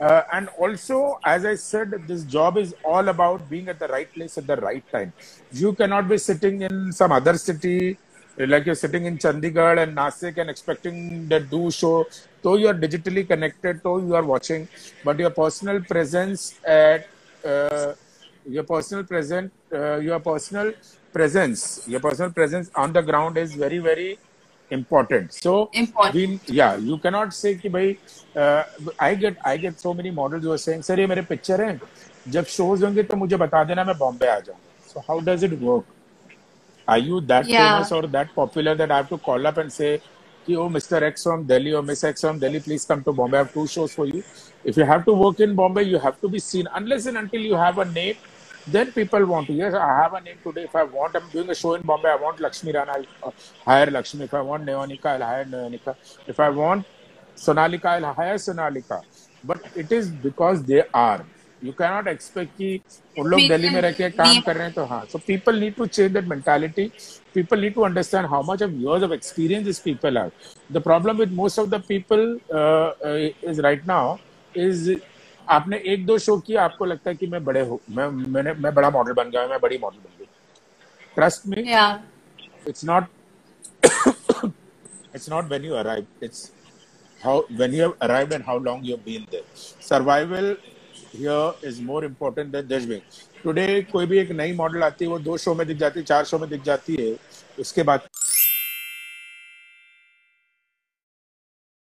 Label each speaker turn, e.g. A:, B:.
A: Uh, and also, as I said, this job is all about being at the right place at the right time. You cannot be sitting in some other city, like you're sitting in Chandigarh and Nasik and expecting the do show. Though you are digitally connected, though you are watching, but your personal presence at uh, your personal present, uh, your personal presence, your personal presence on the ground is very, very important. So
B: important.
A: We, yeah you cannot say ki bhai uh, i get i get so many models who are saying sir ye mere picture hain jab shows honge to mujhe bata dena main bombay aa so how does it work? Are you that
B: yeah.
A: famous or that popular that i have to call up and say ki oh mr x from delhi or miss x from delhi please come to bombay. I have two shows for you. If you have to work in bombay you have to be seen unless and until you have a name then people want to yes I have a name today if I want I'm doing a show in Bombay I want Lakshmi Rana I'll uh, hire Lakshmi if I want Neonika I'll hire Neonika if I want Sonalika I'll hire Sonalika but it is because they are you cannot expect कि उन लोग
B: We
A: Delhi में
B: can
A: रह के काम
B: name
A: कर रहे हैं तो हाँ so people need to change that mentality people need to understand how much of years of experience these people have the problem with most of the people uh, uh, is right now is आपने एक दो show किया आपको लगता है कि मैं बड़े मैं मैंने मैं बड़ा मॉडल बन गया मैं बड़ी मॉडल बन गई। Trust
B: me
A: it's not it's not when you arrive it's how when you have arrived and how long you have been there survival here is more important than judgement today कोई भी एक नई model आती है वो दो show में दिख जाती है चार शो में दिख जाती है उसके बाद